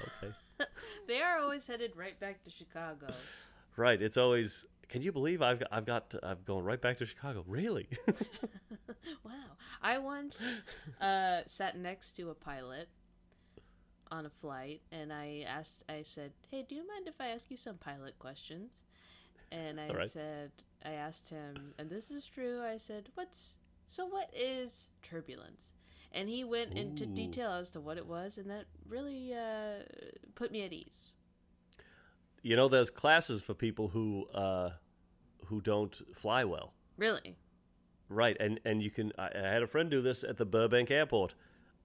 okay. They are always headed right back to Chicago. Right. It's always. Can you believe I've got, I've got I'm going right back to Chicago? Really? wow. I once uh, sat next to a pilot on a flight, and I asked, I said, "Hey, do you mind if I ask you some pilot questions?" And I right. said, I asked him, and this is true. I said, "What's so? What is turbulence?" And he went into detail as to what it was, and that really uh, put me at ease. you know, there's classes for people who uh, who don't fly well. Really? Right, and and you can. I, I had a friend do this at the Burbank Airport.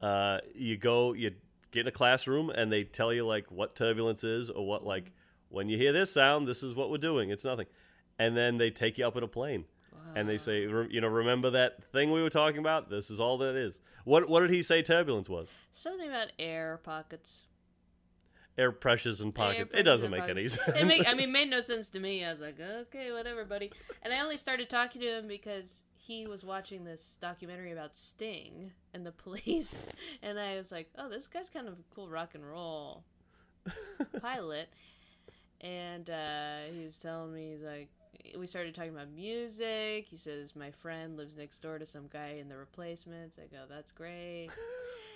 Uh, you go, you get in a classroom, and they tell you like what turbulence is, or what like when you hear this sound, this is what we're doing. It's nothing, and then they take you up in a plane, and they say, you know, remember that thing we were talking about? This is all that is. What what did he say turbulence was? Something about air pockets. Air pressures and pockets. pressures it doesn't make any sense. It make, I mean, made no sense to me. I was like, okay, whatever, buddy. And I only started talking to him because he was watching this documentary about Sting and the police, and I was like, oh, this guy's kind of a cool rock and roll pilot. And uh, he was telling me, he's like, we started talking about music. He says my friend lives next door to some guy in the Replacements. I go, that's great.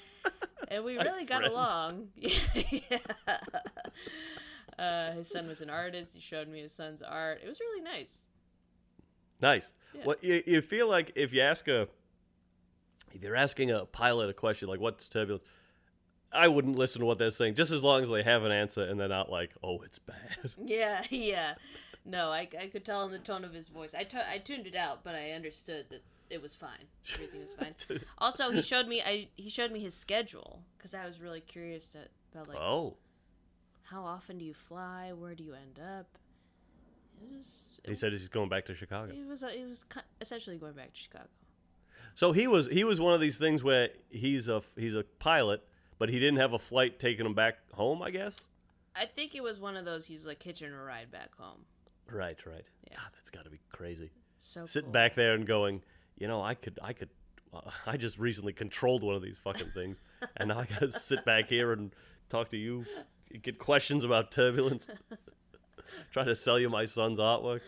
and we really got along. yeah. Uh, his son was an artist. He showed me his son's art. It was really nice. Nice. Yeah. Well, you, you feel like if you ask a, if you're asking a pilot a question like what's turbulence, I wouldn't listen to what they're saying just as long as they have an answer and they're not like, oh, it's bad. Yeah, yeah. No, I, I could tell in the tone of his voice. I I tuned it out, but I understood that it was fine. Everything was fine. also, he showed me I he showed me his schedule because I was really curious to, about like oh, how often do you fly? Where do you end up? It was he said he's going back to Chicago. it was it was essentially going back to Chicago. So he was he was one of these things where he's a he's a pilot, but he didn't have a flight taking him back home. I guess. I think it was one of those. He's like hitching a ride back home. Right, right. Yeah. God, that's got to be crazy. So Sitting cool. back there and going, you know, I could, I could, uh, I just recently controlled one of these fucking things, and now I got to sit back here and talk to you, get questions about turbulence, try to sell you my son's artwork.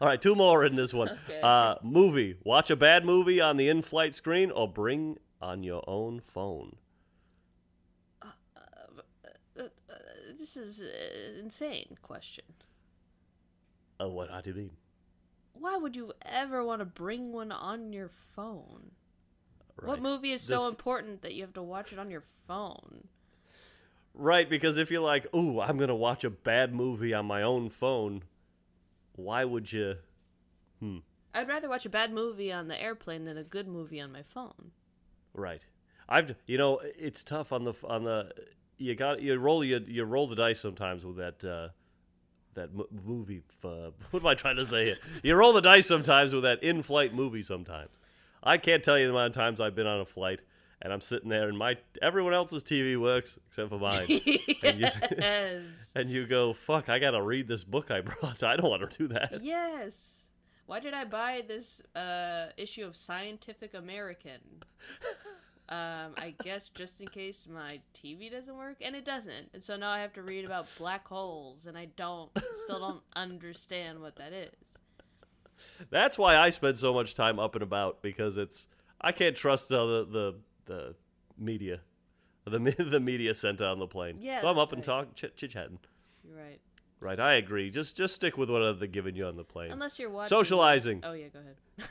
All right, two more in this one. Okay. Uh, movie. Watch a bad movie on the in-flight screen, or bring on your own phone. Uh, this is an insane question. Oh, what? Do you mean? Why would you ever want to bring one on your phone? What movie is The so f- important that you have to watch it on your phone? Right, because if you're like, "Ooh, I'm gonna watch a bad movie on my own phone," why would you? Hmm. I'd rather watch a bad movie on the airplane than a good movie on my phone. Right. I've you know it's tough on the on the you got you roll you you roll the dice sometimes with that uh, that m- movie. Uh, what am I trying to say? Here? You roll the dice sometimes with that in-flight movie. Sometimes I can't tell you the amount of times I've been on a flight and I'm sitting there and my everyone else's TV works except for mine. And you- yes. and you go, "Fuck! I gotta read this book I brought. I don't want to do that." yes. Why did I buy this uh, issue of Scientific American? Um, I guess just in case my TV doesn't work, and it doesn't, and so now I have to read about black holes, and I don't, still don't understand what that is. That's why I spend so much time up and about because it's I can't trust uh, the the the media, the the media center on the plane. Yeah, so I'm up that's and talk chit chatting. You're right. Right, I agree. Just just stick with whatever they're giving you on the plane. Unless you're watching Socializing. Oh yeah, go ahead.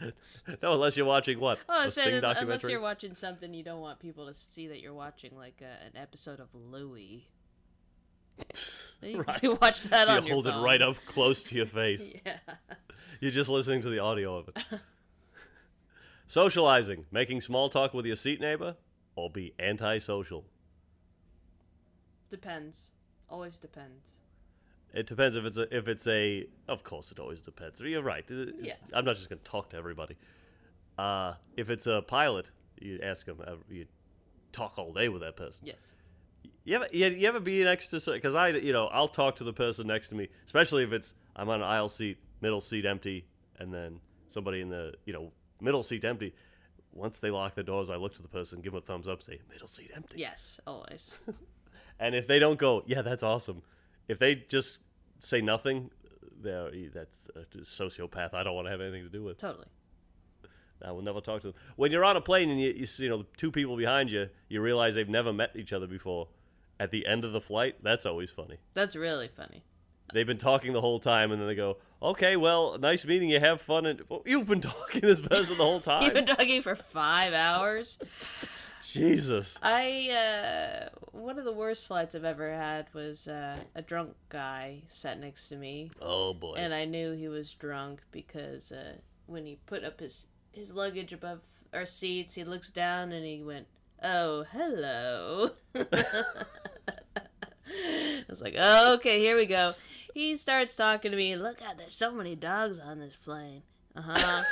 no, unless you're watching what Oh, said Sting un- unless you're watching something you don't want people to see that you're watching, like a, an episode of Louie. You Right. watch that so on you hold phone. it right up close to your face. Yeah. You're just listening to the audio of it. Socializing, making small talk with your seat neighbor, or be antisocial. Depends. Always depends. It depends if it's a if it's a. Of course, it always depends. You're right. It's- Yeah. I'm not just gonna talk to everybody. Uh, if it's a pilot, you ask them. uh, You talk all day with that person. Yes. You ever you, you ever be next to because I you know I'll talk to the person next to me, especially if it's I'm on an aisle seat, middle seat empty, and then somebody in the you know middle seat empty. Once they lock the doors, I look to the person, give them a thumbs up, say middle seat empty. Yes. Always. And if they don't go, yeah, that's awesome. If they just say nothing, eh, that's a sociopath. I don't want to have anything to do with. totally. I will never talk to them. When you're on a plane and you, you see, you know, two people behind you, you realize they've never met each other before. At the end of the flight, that's always funny. That's really funny. They've been talking the whole time, and then they go, "Okay, well, nice meeting you. Have fun." And well, you've been talking to this person the whole time. You've been talking for five hours. Jesus. I uh, one of the worst flights I've ever had was uh, a drunk guy sat next to me, Oh boy. and I knew he was drunk because uh, when he put up his his luggage above our seats, he looks down and he went, "Oh, hello." I was like, oh, "Okay, here we go." He starts talking to me. Look out, there's so many dogs on this plane. Uh huh.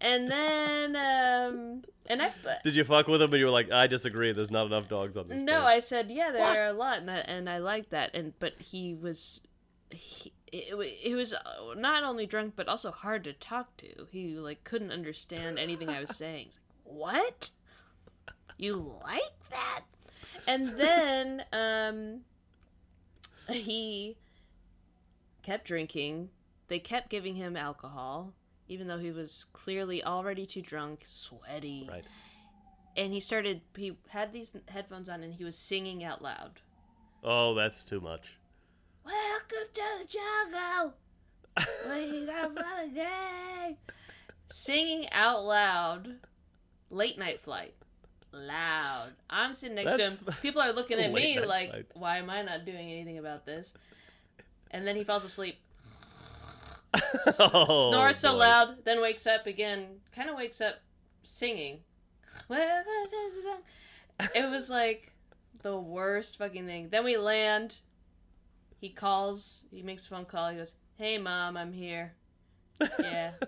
And then, um, and I. Did you fuck with him and you were like, I disagree, there's not enough dogs on this No, plane. I said yeah, there are a lot, and I, and I like that. And but he was, he, it, he was uh, not only drunk but also hard to talk to. He like couldn't understand anything I was saying. He's like, what? You like that? And then um, he kept drinking. They kept giving him alcohol, even though he was clearly already too drunk, sweaty. Right. and he started he had these headphones on and he was singing out loud. Oh, that's too much. welcome to the jungle! We got fun again singing out loud late night flight. Loud. I'm sitting next That's to him. People are looking at me like flight. why am i not doing anything about this? And then he falls asleep oh, snores so loud, then wakes up again, kind of wakes up singing. It was like the worst fucking thing. Then we land. He calls, he makes a phone call. He goes, Hey, mom, I'm here. Yeah.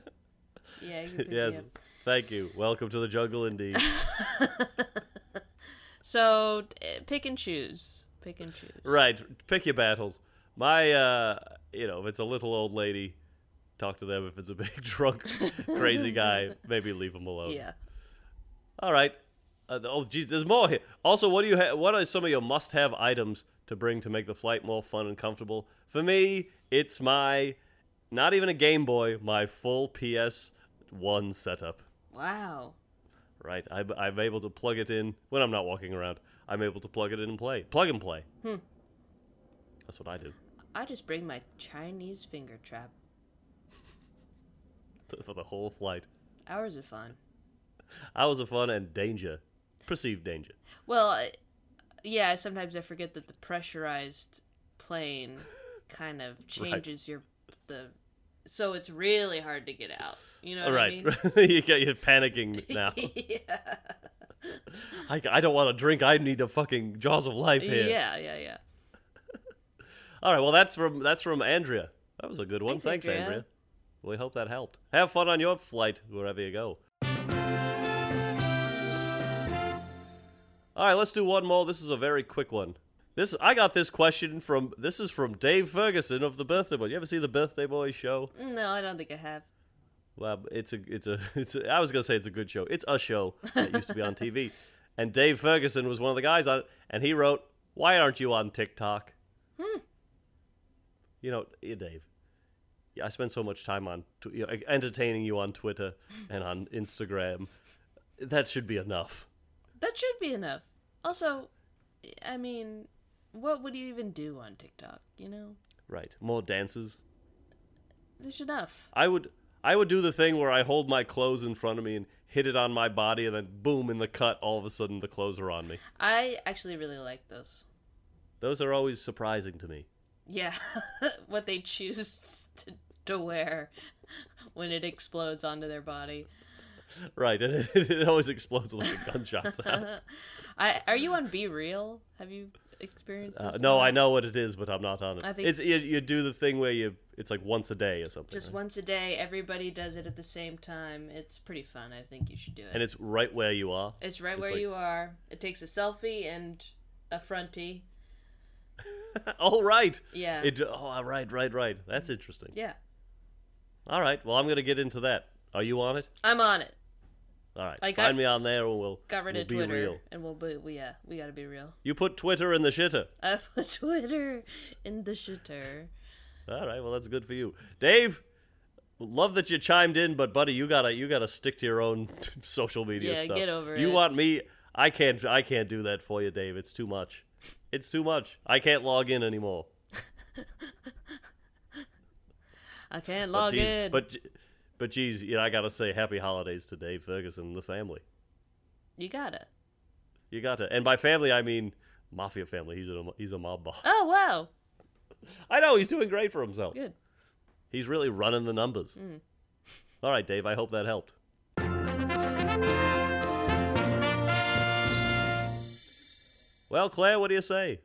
Yeah, you yes. Thank you. Welcome to the jungle, indeed. so, pick and choose. Pick and choose. right. Pick your battles. My, uh, you know, if it's a little old lady, talk to them. If it's a big drunk, crazy guy, maybe leave them alone. Yeah. All right. Uh, oh, geez, there's more here. Also, what do you ha- What are some of your must-have items to bring to make the flight more fun and comfortable? For me, it's my, not even a Game Boy, my full PS1 setup. Wow. Right, I, I'm able to plug it in when I'm not walking around. I'm able to plug it in and play, plug and play. Hmm. That's what I do I just bring my Chinese finger trap. For the whole flight. Hours of fun. Hours of fun and danger, perceived danger. Well, yeah, sometimes I forget that the pressurized plane kind of changes your the so it's really hard to get out. You know what right, I mean? you get you're panicking now. yeah. I, I don't want to drink. I need the fucking jaws of life here. Yeah, yeah, yeah. All right. Well, that's from that's from Andrea. That was a good one. Thanks, Thanks, Andrea. Andrea. We hope that helped. Have fun on your flight wherever you go. All right, let's do one more. This is a very quick one. This I got this question from this is from Dave Ferguson of the Birthday Boy. You ever see the Birthday Boy show? No, I don't think I have. Well, it's a it's a it's a, I was gonna say it's a good show. It's a show that used to be on TV, and Dave Ferguson was one of the guys on it, and he wrote, "Why aren't you on TikTok?" Hmm. You know, Dave. Yeah, I spend so much time on tw- you know, entertaining you on Twitter and on Instagram. That should be enough. That should be enough. Also, I mean, what would you even do on TikTok, you know? Right. More dances. There's enough. I would I would do the thing where I hold my clothes in front of me and hit it on my body, and then boom, in the cut, all of a sudden the clothes are on me. I actually really like those. Those are always surprising to me. Yeah, what they choose to, to wear when it explodes onto their body. Right, and it, it always explodes with like a gunshot sound. I are you on Be Real? Have you experienced Uh, no. I know what it is, but I'm not on it. I think- it's you, you do the thing where you it's like once a day or something, Just right? once a day, everybody does it at the same time. It's pretty fun. I think you should do it. and it's right where you are. it's right it's where like- you are. It takes a selfie and a fronty. oh, right. Yeah. It. Oh, right, right, right. That's interesting. yeah. All right. Well, I'm gonna get into that. Are you on it? I'm on it. All right. I Find got- me on there, and we'll Got rid we'll of be Twitter, real. and we'll be. We, yeah, we gotta be real. You put Twitter in the shitter. I put Twitter in the shitter. All right. Well, that's good for you, Dave. Love that you chimed in, but buddy, you gotta you gotta stick to your own social media Yeah, stuff. get over you it. want me? I can't. I can't do that for you, Dave. It's too much. It's too much. I can't log in anymore. I can't But log geez, in. but but geez, you know, I gotta say, happy holidays to Dave Ferguson and the family. you gotta. You got to. And by family, I mean mafia family. He's a he's a mob boss. Oh wow, I know he's doing great for himself. good. He's really running the numbers. All right, Dave. I hope that helped. Well, Clare, what do you say?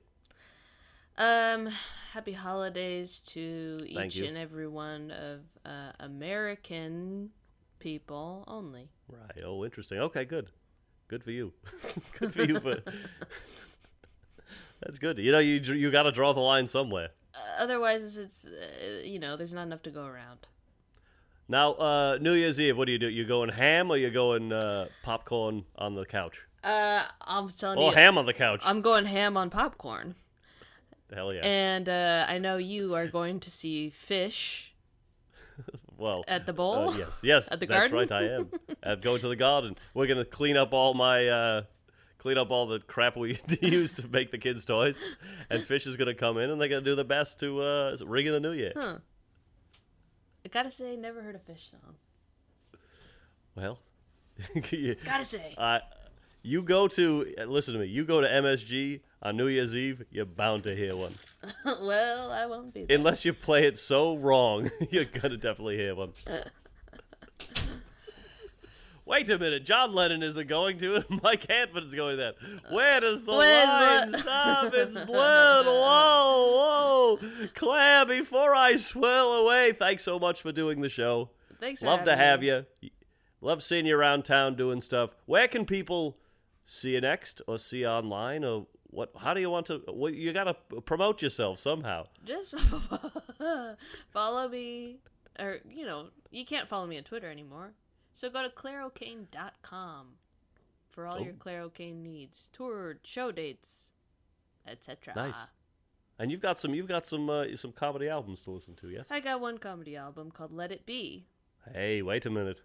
Um, happy holidays to Thank each you. and every one of uh, American people only. Right. Oh, interesting. Okay, good. Good for you. good for you. For... That's good. You know, you you got to draw the line somewhere. Uh, otherwise, it's uh, you know, there's not enough to go around. Now, uh, New Year's Eve, what do you do? You going ham or you going uh, popcorn on the couch? Uh, I'm telling Oh, you, ham on the couch. I'm going ham on popcorn, Hell yeah. and uh, I know you are going to see Phish well, at the bowl. uh, yes, yes, At the that's garden? right. I am. I'm going to the garden. We're gonna clean up all my, uh, clean up all the crap we used to make the kids' toys, and Phish is gonna come in and they're gonna do the best to uh, ring in the new year. Huh. I gotta say, never heard a Phish song. Well, Gotta say, uh, you go to listen to me. You go to MSG on New Year's Eve. You're bound to hear one. well, I won't be there. Unless you play it so wrong, you're gonna definitely hear one. Wait a minute, John Lennon isn't going to it. Mike Hanford's going that. Where does the Where's line the- stop? It's blood. Whoa, whoa, Clare! Before I swirl away, thanks so much for doing the show. Thanks for Love to have me. you. Love seeing you around town doing stuff. Where can people see you next, or see you online, or what? How do you want to? Well, you got to promote yourself somehow. Just follow me, or you know, you can't follow me on Twitter anymore. So go to clareokane.com for all your Oh. Clare O'Kane needs, tour, show dates, etc. Nice. And you've got some you've got some uh, some comedy albums to listen to, yes? I got one comedy album called Let It Be. Hey, wait a minute.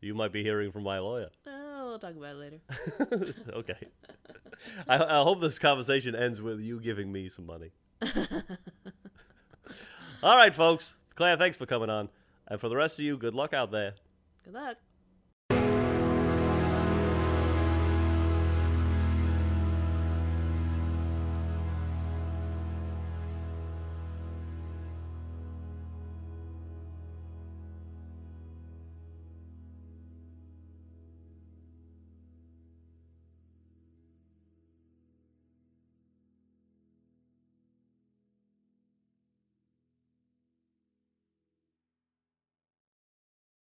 You might be hearing from my lawyer. Oh, we'll talk about it later. okay. I, I hope this conversation ends with you giving me some money. All right, folks. Clare, thanks for coming on. And for the rest of you, good luck out there. Good luck.